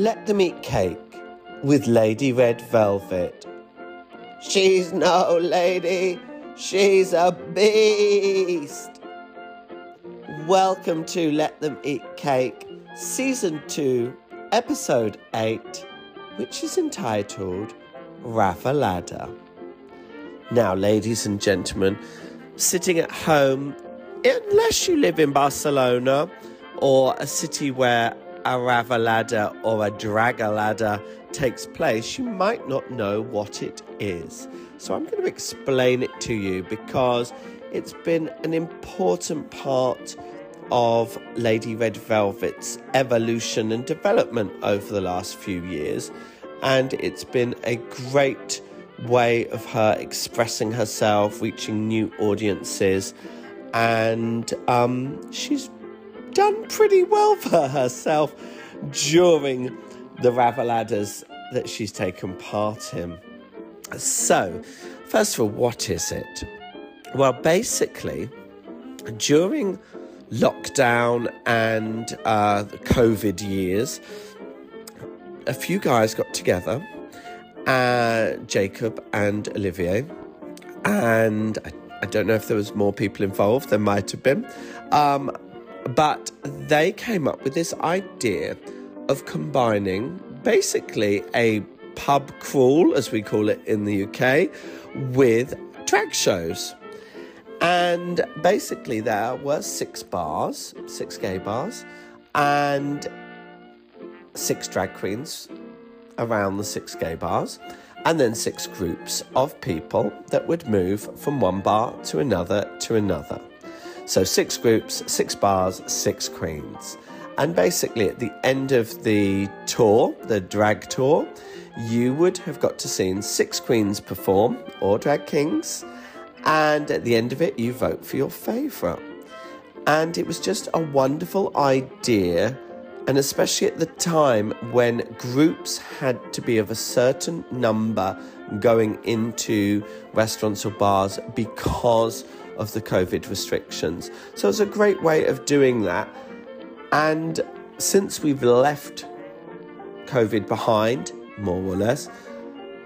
Let them eat cake with Lady Red Velvet. She's no lady, she's a beast. Welcome to Let Them Eat Cake, Season 2, Episode 8, which is entitled Ravalada. Now, ladies and gentlemen, sitting at home, unless you live in Barcelona or a city where a ravalada or a dragalada takes place, you might not know what it is. So I'm going to explain it to you because it's been an important part of Lady Red Velvet's evolution and development over the last few years. And it's been a great way of her expressing herself, reaching new audiences, and um, she's done pretty well for herself during the Ravaladas that she's taken part in. So, first of all, what is it? Well, basically, during lockdown and uh, COVID years, a few guys got together uh, Jacob and Olivier. And I, I, don't know if there was more people involved, there might have been. Um, but they came up with this idea of combining basically a pub crawl, as we call it in the UK, with drag shows. And basically, there were six bars, six gay bars, and six drag queens around the six gay bars, and then six groups of people that would move from one bar to another to another. So, six groups, six bars, six queens. And basically, at the end of the tour, the drag tour, you would have got to see six queens perform or drag kings. And at the end of it, you vote for your favourite. And it was just a wonderful idea and especially at the time when groups had to be of a certain number going into restaurants or bars because of the COVID restrictions. So it's a great way of doing that. And since we've left COVID behind, more or less,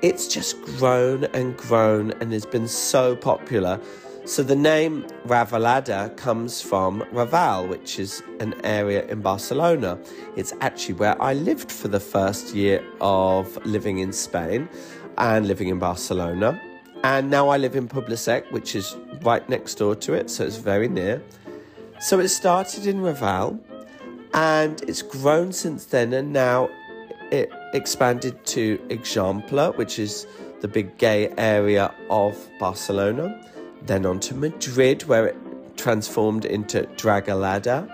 it's just grown and grown and has been so popular so the name Ravalada comes from Raval, which is an area in Barcelona. It's actually where I lived for the first year of living in Spain and living in Barcelona. And now I live in Poble-sec, which is right next door to it, so it's very near. So it started in Raval and it's grown since then, and now it expanded to Eixample, which is the big gay area of Barcelona then on to Madrid, where it transformed into Dragalada.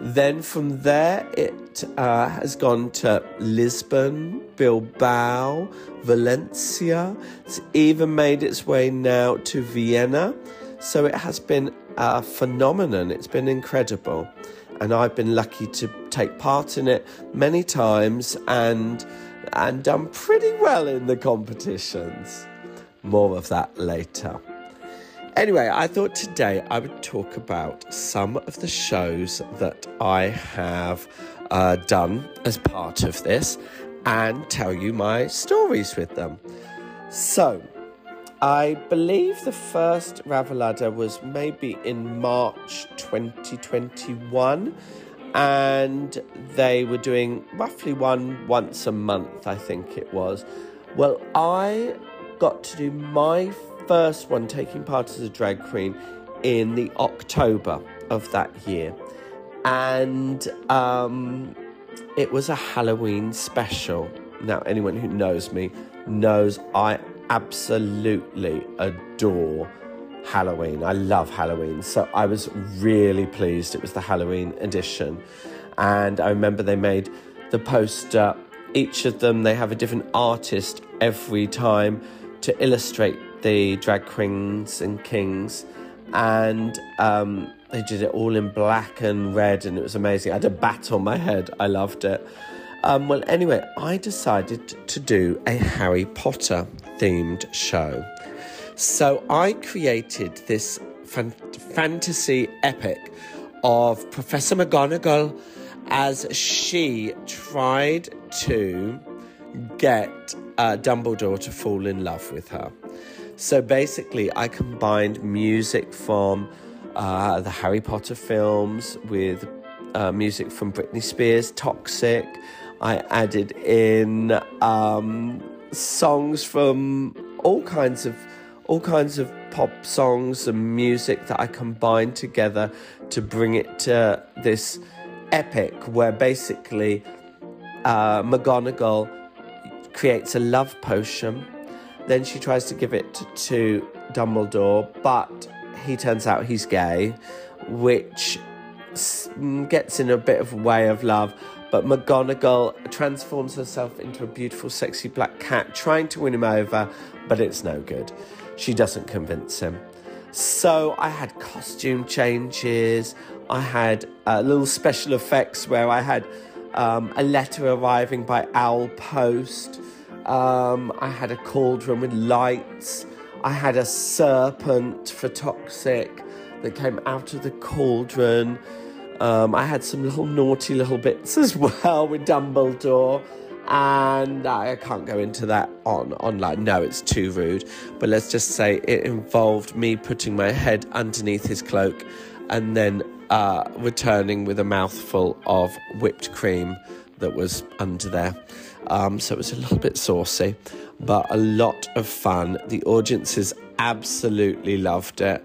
Then from there, it uh, has gone to Lisbon, Bilbao, Valencia. It's even made its way now to Vienna. So it has been a phenomenon. It's been incredible. And I've been lucky to take part in it many times and, and done pretty well in the competitions. More of that later. Anyway, I thought today I would talk about some of the shows that I have uh, done as part of this and tell you my stories with them. So, I believe the first Ravalada was maybe in March 2021, and they were doing roughly one once a month, I think it was. Well, I got to do my first one taking part as a drag queen in the October of that year. And um, it was a Halloween special. Now, anyone who knows me knows I absolutely adore Halloween. I love Halloween. So I was really pleased it was the Halloween edition. And I remember they made the poster, each of them, they have a different artist every time to illustrate the drag queens and kings, and um, they did it all in black and red, and it was amazing. I had a bat on my head. I loved it. Um, well, anyway, I decided to do a Harry Potter themed show. So I created this fan- fantasy epic of Professor McGonagall as she tried to get uh, Dumbledore to fall in love with her. So basically, I combined music from uh, the Harry Potter films with uh, music from Britney Spears, Toxic. I added in um, songs from all kinds of all kinds of pop songs and music that I combined together to bring it to this epic where basically uh, McGonagall creates a love potion. Then she tries to give it to Dumbledore, but he turns out he's gay, which gets in a bit of way of love. But McGonagall transforms herself into a beautiful, sexy black cat, trying to win him over, but it's no good. She doesn't convince him. So I had costume changes. I had uh, little special effects where I had um, a letter arriving by owl post. Um, I had a cauldron with lights. I had a serpent for toxic that came out of the cauldron. Um, I had some little naughty little bits as well with Dumbledore. And I can't go into that on online. No, it's too rude. But let's just say it involved me putting my head underneath his cloak and then uh, returning with a mouthful of whipped cream that was under there. Um, so it was a little bit saucy, but a lot of fun. The audiences absolutely loved it.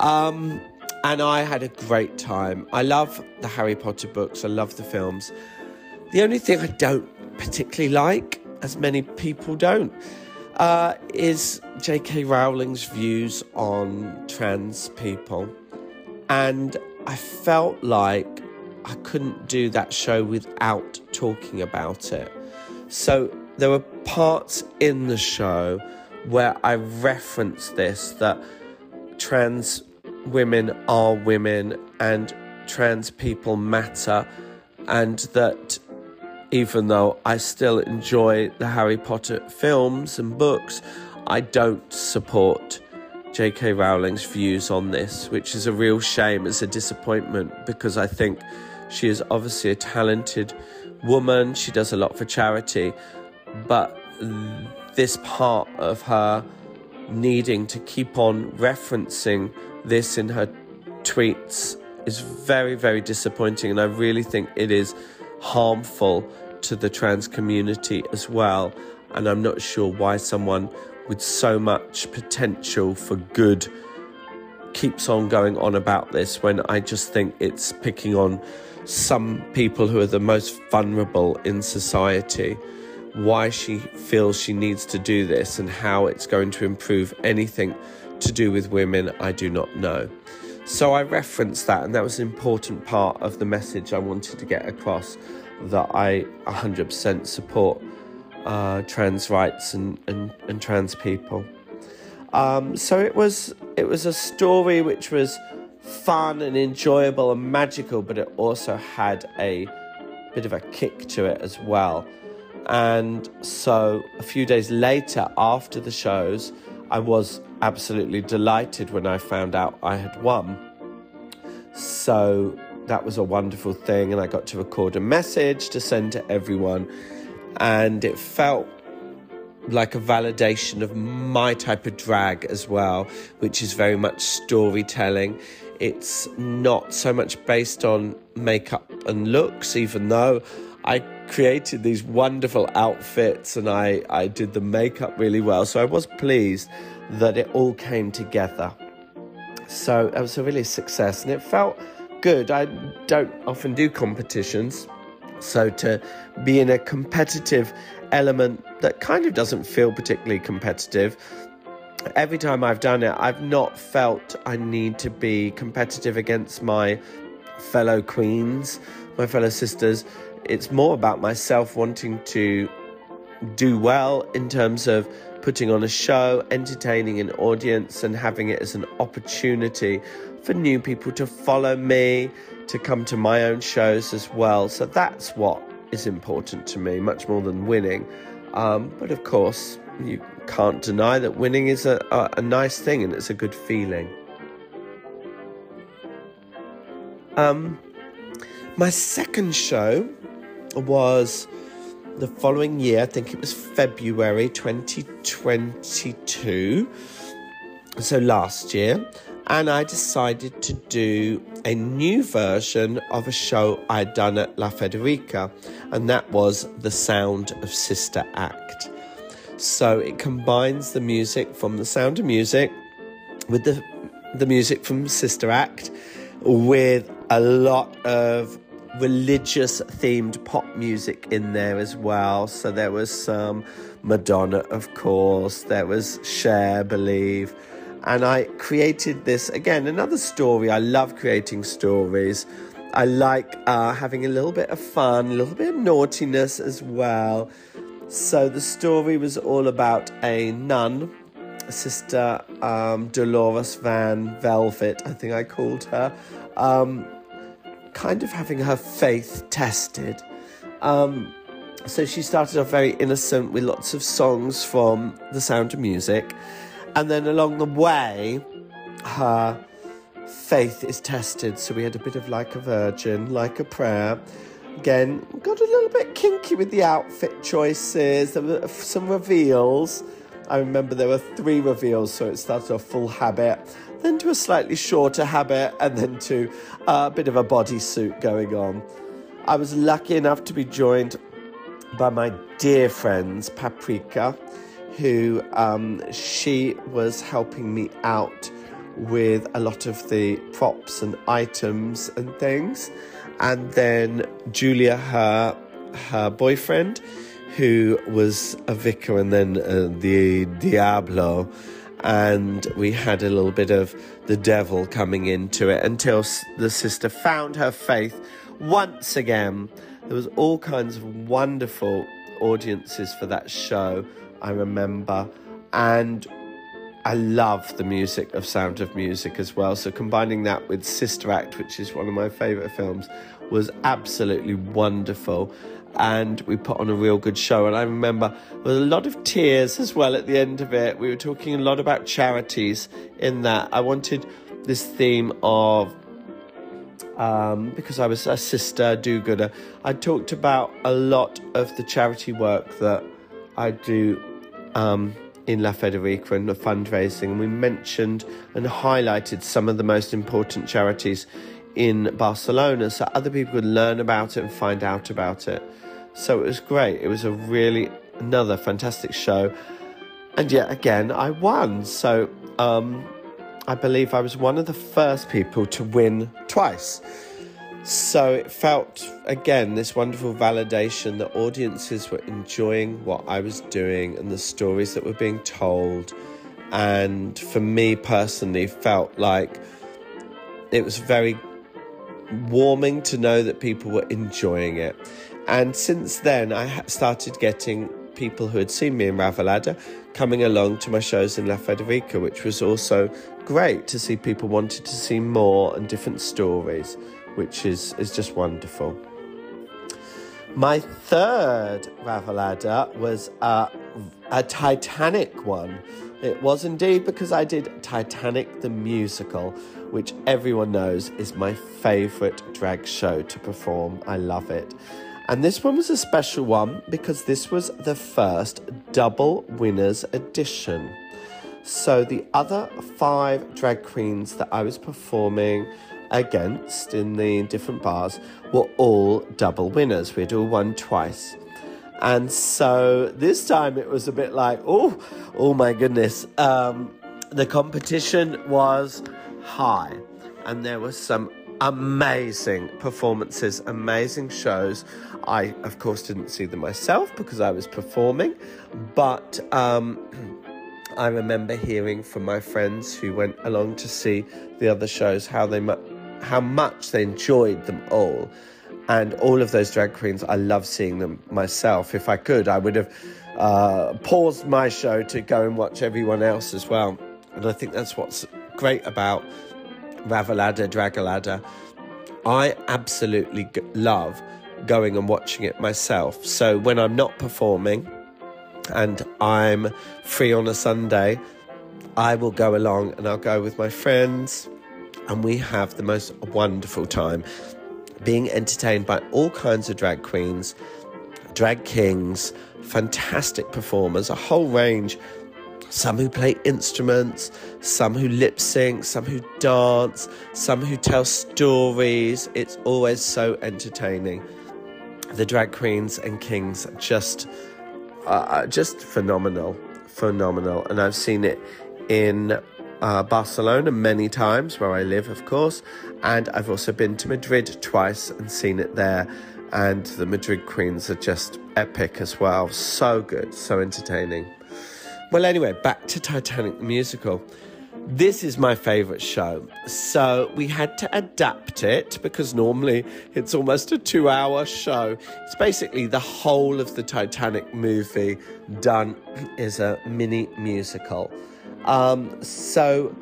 Um, and I had a great time. I love the Harry Potter books, I love the films. The only thing I don't particularly like, as many people don't, uh, is J.K. Rowling's views on trans people. And I felt like I couldn't do that show without talking about it. So there were parts in the show where I reference this that trans women are women and trans people matter, and that even though I still enjoy the Harry Potter films and books, I don't support J.K. Rowling's views on this, which is a real shame. It's a disappointment because I think she is obviously a talented woman. She does a lot for charity, but this part of her needing to keep on referencing this in her tweets is very, very disappointing. And I really think it is harmful to the trans community as well. And I'm not sure why someone with so much potential for good keeps on going on about this when I just think it's picking on some people who are the most vulnerable in society. Why she feels she needs to do this and how it's going to improve anything to do with women, I do not know. So I referenced that, and that was an important part of the message I wanted to get across that I 100% support uh, trans rights and, and, and trans people. Um, so it was it was a story which was fun and enjoyable and magical, but it also had a bit of a kick to it as well. And so a few days later, after the shows, I was absolutely delighted when I found out I had won. So that was a wonderful thing, and I got to record a message to send to everyone and it felt like a validation of my type of drag as well, which is very much storytelling. It's not so much based on makeup and looks, even though I created these wonderful outfits and I, I did the makeup really well. So I was pleased that it all came together. So it was a really success and it felt good. I don't often do competitions so to be in a competitive element that kind of doesn't feel particularly competitive, every time I've done it, I've not felt I need to be competitive against my fellow queens, my fellow sisters. It's more about myself wanting to do well in terms of putting on a show, entertaining an audience, and having it as an opportunity for new people to follow me, to come to my own shows as well. So that's what is important to me, much more than winning. Um, but of course, you can't deny that winning is a, a, a nice thing and it's a good feeling. Um, My second show was the following year, I think it was February 2022, so last year, and I decided to do a new version of a show I'd done at La Federica, and that was The Sound of Sister Act. So it combines the music from The Sound of Music with the the music from Sister Act with a lot of religious themed pop music in there as well. So there was some Madonna, of course, there was Cher, Believe. And I created this again, another story. I love creating stories. I like uh, having a little bit of fun, a little bit of naughtiness as well. So the story was all about a nun, Sister um, Dolores Van Velvet, I think I called her. Um, kind of having her faith tested. Um, so she started off very innocent with lots of songs from The Sound of Music. And then along the way, her faith is tested. So we had a bit of like a virgin, like a prayer. Again, got a little bit kinky with the outfit choices. There were some reveals. I remember there were three reveals, so it started off full habit then to a slightly shorter habit, and then to a bit of a bodysuit going on. I was lucky enough to be joined by my dear friends Paprika, who um, she was helping me out with a lot of the props and items and things. And then Julia, her her boyfriend, who was a vicar and then uh, the Diablo and we had a little bit of the devil coming into it until the sister found her faith once again. There was all kinds of wonderful audiences for that show, I remember, and I love the music of Sound of Music as well. So combining that with Sister Act, which is one of my favourite films, was absolutely wonderful and we put on a real good show. And I remember with a lot of tears as well at the end of it. We were talking a lot about charities in that. I wanted this theme of um, because I was a sister do gooder. I talked about a lot of the charity work that I do um, in La Federica and the fundraising. And we mentioned and highlighted some of the most important charities in Barcelona so other people could learn about it and find out about it. So it was great. It was a really another fantastic show. And yet again, I won. So um, I believe I was one of the first people to win twice. So it felt again this wonderful validation that audiences were enjoying what I was doing and the stories that were being told. And for me personally, felt like it was very warming to know that people were enjoying it. And since then, I started getting people who had seen me in Ravalada coming along to my shows in La Federica, which was also great to see people wanted to see more and different stories, which is, is just wonderful. My third Ravalada was a, a Titanic one. It was indeed because I did Titanic the musical, which everyone knows is my favourite drag show to perform. I love it. And this one was a special one because this was the first double winners edition. So the other five drag queens that I was performing against in the different bars were all double winners. We'd all won twice. And so this time it was a bit like, oh, oh my goodness. Um, the competition was high, and there was some amazing performances, amazing shows. I, of course, didn't see them myself because I was performing, but um, I remember hearing from my friends who went along to see the other shows how they how much they enjoyed them all. And all of those drag queens, I love seeing them myself. If I could, I would have uh, paused my show to go and watch everyone else as well. And I think that's what's great about Ravalada, Dragalada. I absolutely love going and watching it myself. So when I'm not performing and I'm free on a Sunday, I will go along and I'll go with my friends and we have the most wonderful time being entertained by all kinds of drag queens, drag kings, fantastic performers, a whole range. Some who play instruments, some who lip sync, some who dance, some who tell stories. It's always so entertaining. The drag queens and kings just, uh, just phenomenal, phenomenal. And I've seen it in uh, Barcelona many times, where I live, of course, and I've also been to Madrid twice and seen it there. And the Madrid Queens are just epic as well. So good, so entertaining. Well, anyway, back to Titanic the musical. This is my favourite show. So we had to adapt it because normally it's almost a two hour show. It's basically the whole of the Titanic movie done is a mini musical. Um, so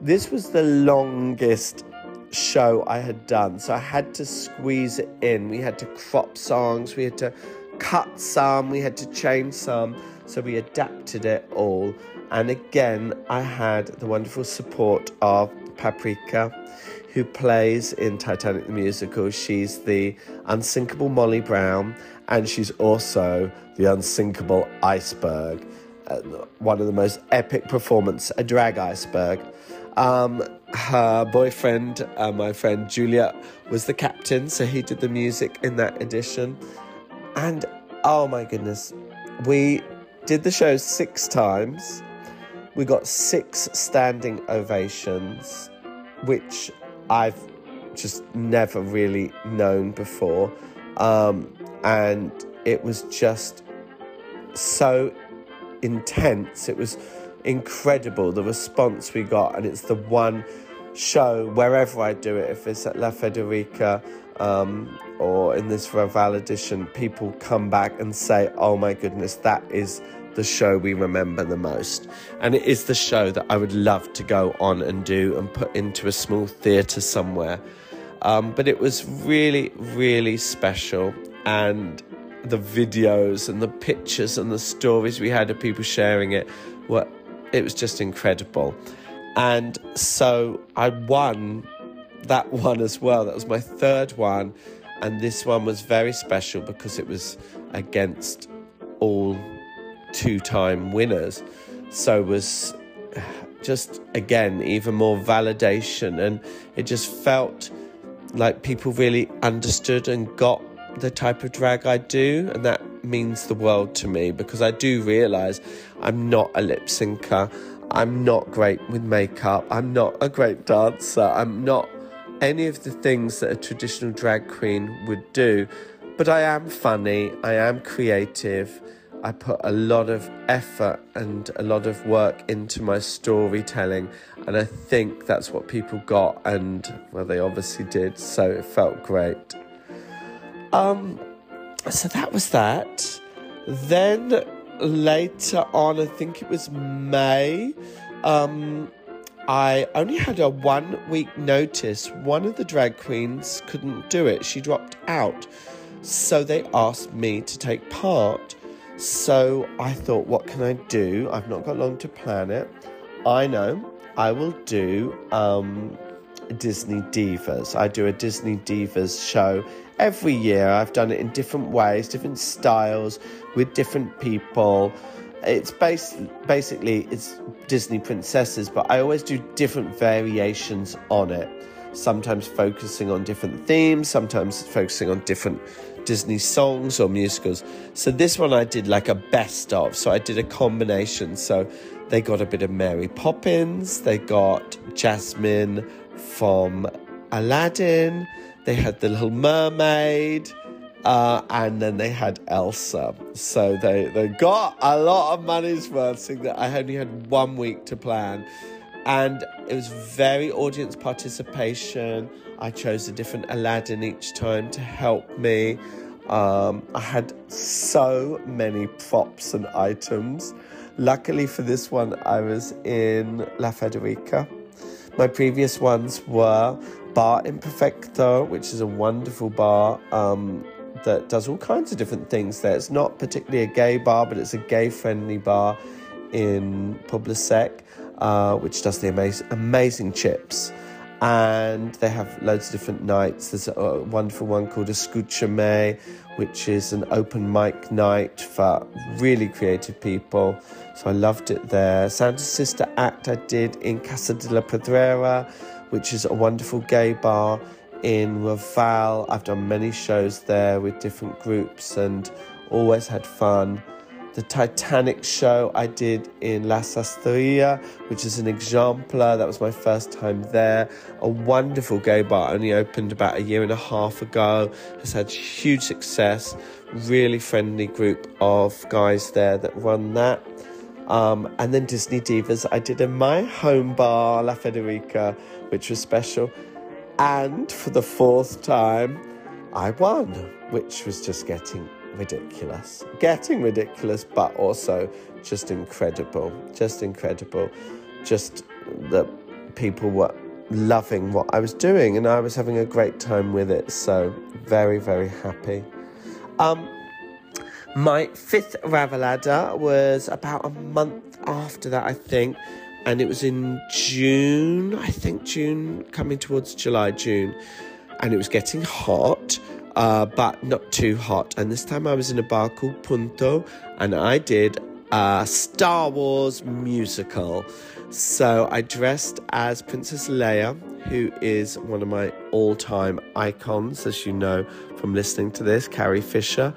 this was the longest show I had done. So I had to squeeze it in. We had to crop songs, we had to cut some, we had to change some. So we adapted it all. And again, I had the wonderful support of Paprika, who plays in Titanic the Musical. She's the unsinkable Molly Brown, and she's also the unsinkable Iceberg. Uh, one of the most epic performance, a drag iceberg. Um, her boyfriend, uh, my friend Julia, was the captain, so he did the music in that edition. And oh my goodness, we did the show six times. We got six standing ovations, which I've just never really known before. Um, and it was just so intense. It was incredible the response we got, and it's the one show wherever I do it, if it's at La Federica um, or in this Raval edition, people come back and say, Oh my goodness, that is the show we remember the most. And it is the show that I would love to go on and do and put into a small theatre somewhere. Um, but it was really, really special. And the videos and the pictures and the stories we had of people sharing it were it was just incredible. And so I won that one as well. That was my third one. And this one was very special because it was against all two time winners. So was just, again, even more validation. And it just felt like people really understood and got the type of drag I do, and that means the world to me because I do realize I'm not a lip syncer. I'm not great with makeup. I'm not a great dancer. I'm not any of the things that a traditional drag queen would do. But I am funny. I am creative. I put a lot of effort and a lot of work into my storytelling. And I think that's what people got. And well, they obviously did. So it felt great. Um, so that was that. Then later on, I think it was May, um, I only had a one week notice. One of the drag queens couldn't do it, she dropped out. So they asked me to take part. So I thought, what can I do? I've not got long to plan it. I know I will do um, Disney Divas. I do a Disney Divas show every year. I've done it in different ways, different styles, with different people. It's based, basically it's Disney princesses, but I always do different variations on it. Sometimes focusing on different themes, sometimes focusing on different Disney songs or musicals. So this one I did like a best of. So I did a combination. So they got a bit of Mary Poppins, they got Jasmine from Aladdin, they had the Little Mermaid, uh, and then they had Elsa. So they, they got a lot of money's worth, seeing that I only had one week to plan. And it was very audience participation. I chose a different Aladdin each time to help me. Um, I had so many props and items. Luckily for this one, I was in La Federica. My previous ones were Bar Imperfecto, which is a wonderful bar um, that does all kinds of different things there. It's not particularly a gay bar, but it's a gay friendly bar in Poble Sec, uh, which does the amazing, amazing chips. and they have loads of different nights. There's a wonderful one called Escucha which is an open mic night for really creative people. So I loved it there. Santa Sister Act I did in Casa de la Pedrera, which is a wonderful gay bar in Raval. I've done many shows there with different groups and always had fun the Titanic show I did in La Sastreria, which is an Eixample. That was my first time there. A wonderful gay bar, only opened about a year and a half ago, has had huge success. Really friendly group of guys there that run that. Um, and then Disney Divas, I did in my home bar, La Federica, which was special. And for the fourth time, I won, which was just getting ridiculous. Getting ridiculous, but also just incredible. Just incredible. Just that people were loving what I was doing and I was having a great time with it. So, very, very happy. Um, my fifth Ravalada was about a month after that, I think, and it was in June, I think June, coming towards July, June, and it was getting hot uh, but not too hot. And this time I was in a bar called Punto and I did a Star Wars musical. So I dressed as Princess Leia, who is one of my all time icons, as you know from listening to this, Carrie Fisher.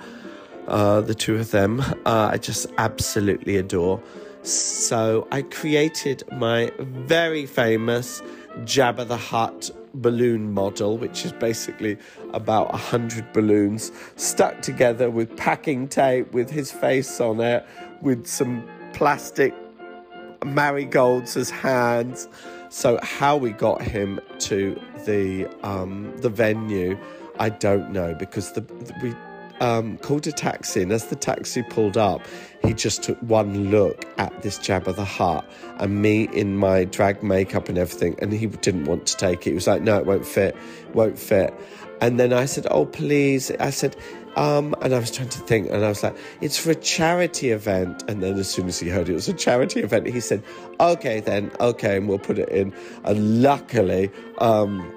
Uh, the two of them, uh, I just absolutely adore. So I created my very famous Jabba the Hutt balloon model, which is basically about a hundred balloons stuck together with packing tape, with his face on it, with some plastic marigolds as hands. So how we got him to the um, the venue, I don't know because the, the we um, called a taxi, and as the taxi pulled up, he just took one look at this Jabba the Hutt and me in my drag makeup and everything, and he didn't want to take it. He was like, "No, it won't fit, won't fit." And then I said, "Oh, please," I said. Um, and I was trying to think, and I was like, it's for a charity event. And then as soon as he heard it was a charity event, he said, okay, then, okay, and we'll put it in. And luckily, um,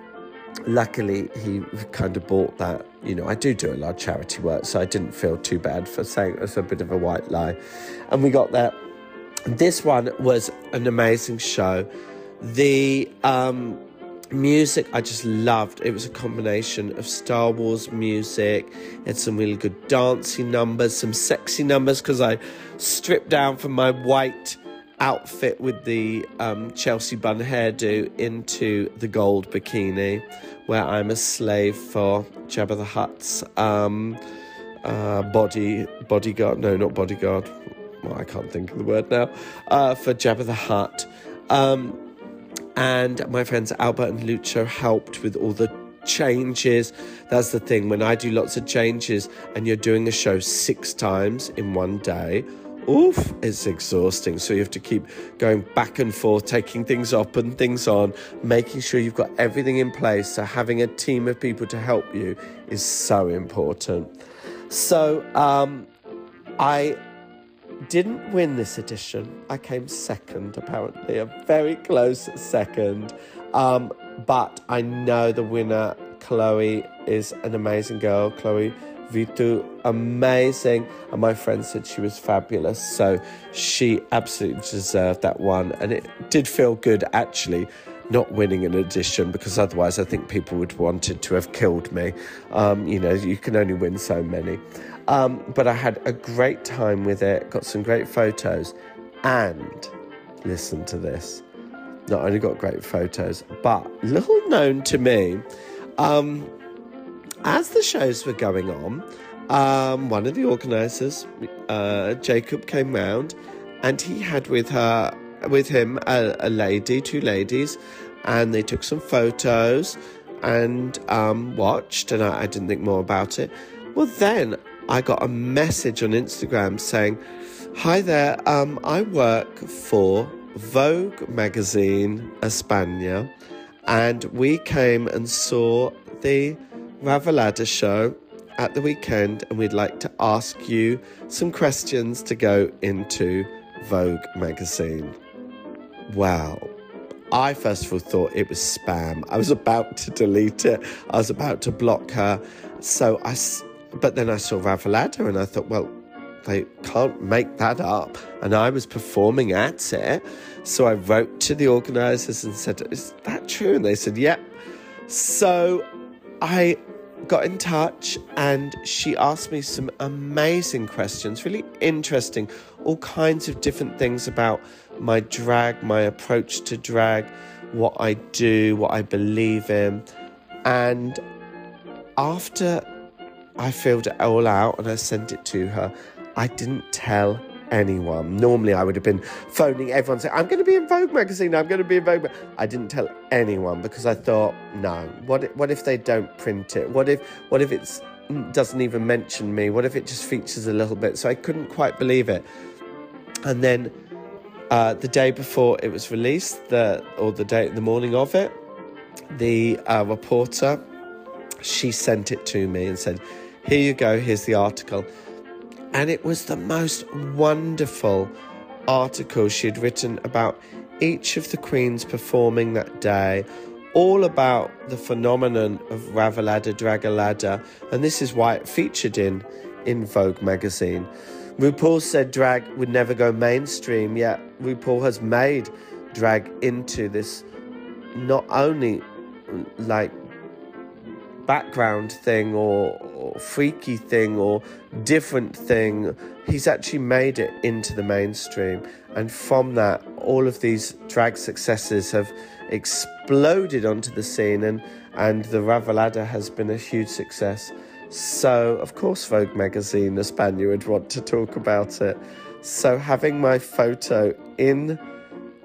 luckily he kind of bought that you know i do do a lot of charity work so i didn't feel too bad for saying it was a bit of a white lie. And we got that. This one was an amazing show. The um, music i just loved. It was a combination of star wars music it had some really good dancing numbers some sexy numbers because i stripped down from my white outfit with the um, Chelsea bun hairdo into the gold bikini, where I'm a slave for Jabba the Hutt's um, uh, body bodyguard. No, not bodyguard. Well, I can't think of the word now. Uh, for Jabba the Hutt. Um, and my friends Albert and Lucho helped with all the changes. That's the thing. When I do lots of changes and you're doing a show six times in one day, oof, it's exhausting. So you have to keep going back and forth, taking things up and things on, making sure you've got everything in place. So having a team of people to help you is so important. So um, I didn't win this edition. I came second, apparently, a very close second. Um, but I know the winner, Chloe, is an amazing girl. Chloe Vitu, amazing. And my friend said she was fabulous. So she absolutely deserved that one. And it did feel good, actually, not winning an edition because otherwise I think people would wanted to have killed me. Um, you know, you can only win so many. Um, but I had a great time with it, got some great photos, and listen to this. Not only got great photos, but little known to me, um, as the shows were going on, um, one of the organisers, uh, Jacob, came round, and he had with her, with him, a, a lady, two ladies, and they took some photos and um, watched, and I, I didn't think more about it. Well, then I got a message on Instagram saying, "Hi there, um, I work for Vogue magazine España, and we came and saw the." Ravalada show at the weekend, and we'd like to ask you some questions to go into Vogue magazine. Wow, I first of all thought it was spam. I was about to delete it. I was about to block her. So I, but then I saw Ravalada and I thought, well, they can't make that up. And I was performing at it. So I wrote to the organisers and said, Is that true? And they said, Yep. So I got in touch and she asked me some amazing questions, really interesting, all kinds of different things about my drag, my approach to drag, what I do, what I believe in. And after I filled it all out and I sent it to her, I didn't tell anyone. Normally, I would have been phoning everyone saying, I'm going to be in Vogue magazine, I'm going to be in Vogue. I didn't tell anyone because I thought, no, what if, what if they don't print it? What if, what if it doesn't even mention me? What if it just features a little bit? So I couldn't quite believe it. And then uh, the day before it was released, the, or the day, the morning of it, the uh, reporter, she sent it to me and said, here you go, here's the article. And it was the most wonderful article she'd written about each of the queens performing that day, all about the phenomenon of Ravalada Dragalada, and this is why it featured in, in Vogue magazine. RuPaul said drag would never go mainstream, yet RuPaul has made drag into this not only like background thing or, or, freaky thing or different thing. He's actually made it into the mainstream. And from that, all of these drag successes have exploded onto the scene, and, and the Ravalada has been a huge success. So, of course, Vogue magazine, the Spaniard, would want to talk about it. So, having my photo in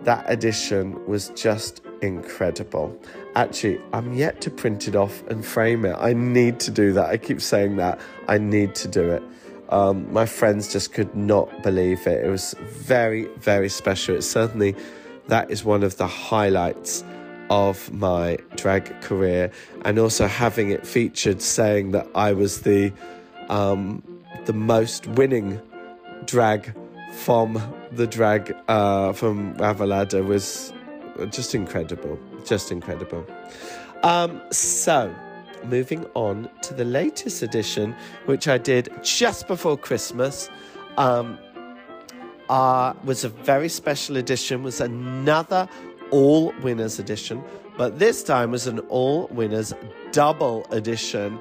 that edition was just incredible. Actually, I'm yet to print it off and frame it. I need to do that. I keep saying that. I need to do it. Um, my friends just could not believe it. It was very, very special. It's certainly that is one of the highlights of my drag career, and also having it featured saying that I was the um, the most winning drag from the drag uh, from Ravalada was just incredible, just incredible. Um, so, moving on to the latest edition, which I did just before Christmas. Um, uh, was a very special edition. Was another all winners edition, but this time was an all winners double edition,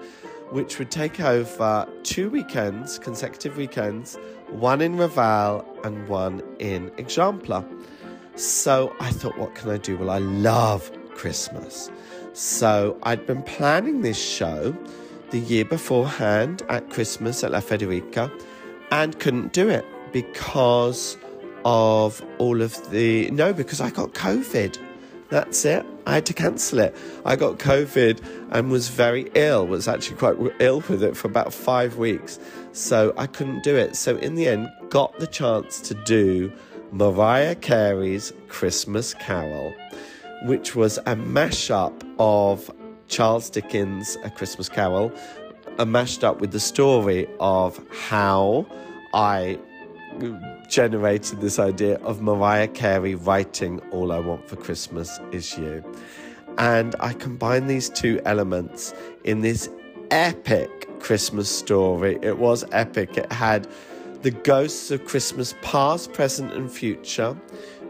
which would take over two weekends, consecutive weekends, one in Raval and one in Eixample. So I thought, what can I do? Well, I love Christmas. So I'd been planning this show the year beforehand at Christmas at La Federica and couldn't do it because of all of the. No, because I got COVID. That's it. I had to cancel it. I got COVID and was very ill, was actually quite ill with it for about five weeks. So I couldn't do it. So in the end, got the chance to do Mariah Carey's Christmas Carol, which was a mashup of Charles Dickens' A Christmas Carol, a mashed up with the story of how I generated this idea of Mariah Carey writing All I Want for Christmas Is You. And I combined these two elements in this epic Christmas story. It was epic. It had the ghosts of Christmas past, present, and future,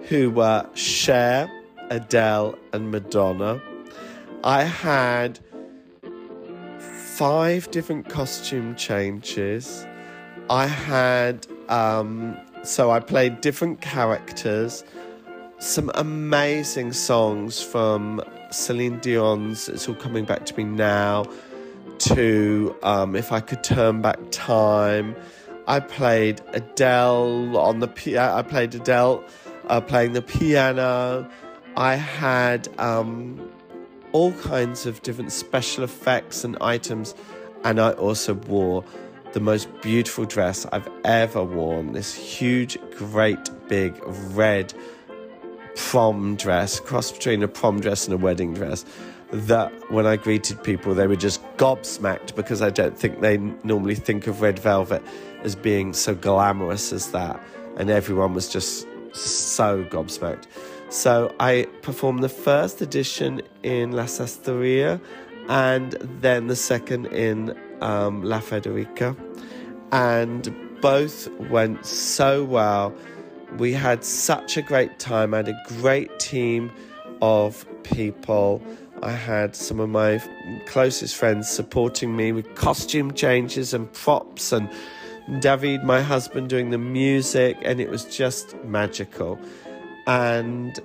who were Cher, Adele, and Madonna. I had five different costume changes. I had, um, so I played different characters, some amazing songs from Celine Dion's It's All Coming Back to Me Now to um, If I Could Turn Back Time I played Adele on the piano. I played Adele uh, playing the piano. I had um, all kinds of different special effects and items, and I also wore the most beautiful dress I've ever worn. This huge, great, big red prom dress, cross between a prom dress and a wedding dress. That when I greeted people, they were just gobsmacked because I don't think they normally think of red velvet as being so glamorous as that. And everyone was just so gobsmacked. So I performed the first edition in La Sastreria and then the second in um, La Federica. And both went so well. We had such a great time. I had a great team of people. I had some of my closest friends supporting me with costume changes and props, and David, my husband, doing the music, and it was just magical. And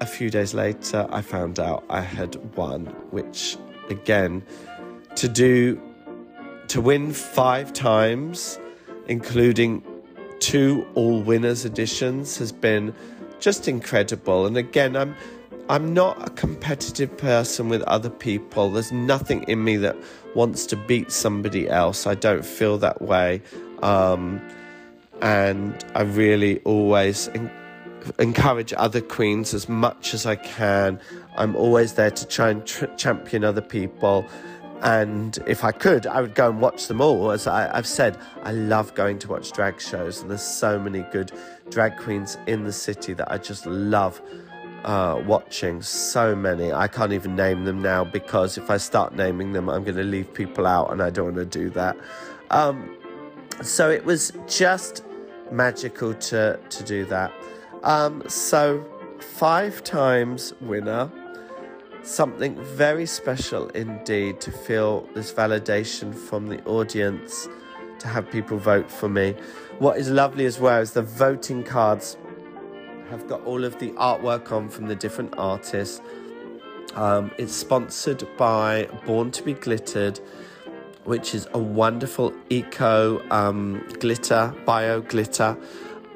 a few days later, I found out I had won, which again, to do, to win five times, including two all winners editions, has been just incredible. And again, I'm I'm not a competitive person with other people. There's nothing in me that wants to beat somebody else. I don't feel that way. Um, and I really always en- encourage other queens as much as I can. I'm always there to try and tr- champion other people. And if I could, I would go and watch them all. As I, have said, I love going to watch drag shows, and there's so many good drag queens in the city that I just love uh, watching so many. I can't even name them now because if I start naming them, I'm going to leave people out, and I don't want to do that. Um, so it was just magical to to do that. Um, so five times winner, something very special indeed to feel this validation from the audience, to have people vote for me. What is lovely as well is the voting cards have got all of the artwork on from the different artists. Um, it's sponsored by Born to be Glittered, which is a wonderful eco um, glitter, bio glitter,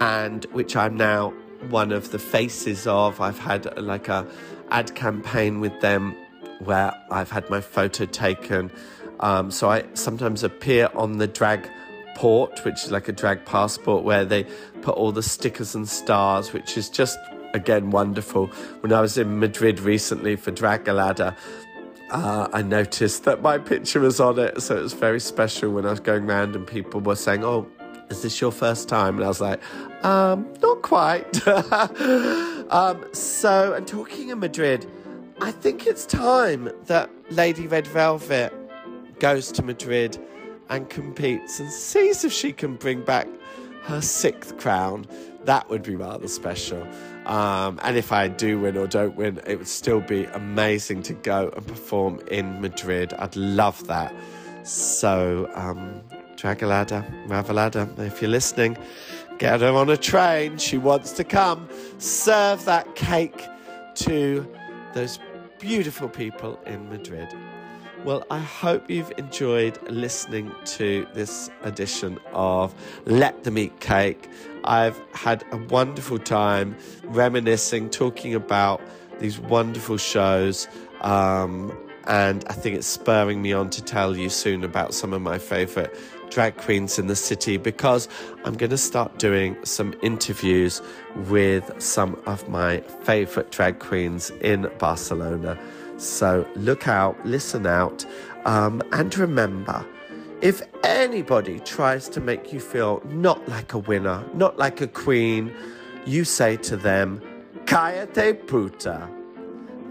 and which I'm now one of the faces of. I've had like a ad campaign with them where I've had my photo taken. Um, so I sometimes appear on the drag port, which is like a drag passport, where they put all the stickers and stars, which is just again wonderful. When I was in Madrid recently for Dragalada, uh, I noticed that my picture was on it, so it was very special when I was going around and people were saying, "Oh, is this your first time?" And I was like, um, "Not quite." um, so, and talking in Madrid, I think it's time that Lady Red Velvet goes to Madrid and competes and sees if she can bring back her sixth crown. That would be rather special. Um, and if I do win or don't win, it would still be amazing to go and perform in Madrid. I'd love that. So, um, Dragalada, Ravalada, if you're listening, get her on a train. She wants to come. Serve that cake to those beautiful people in Madrid. Well, I hope you've enjoyed listening to this edition of Let Them Eat Cake. I've had a wonderful time reminiscing, talking about these wonderful shows. Um, and I think it's spurring me on to tell you soon about some of my favourite drag queens in the city because I'm going to start doing some interviews with some of my favourite drag queens in Barcelona. So look out, listen out, um, and remember if anybody tries to make you feel not like a winner, not like a queen, you say to them, Cállate puta.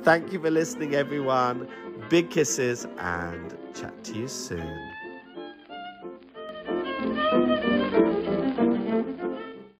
Thank you for listening, everyone. Big kisses and chat to you soon.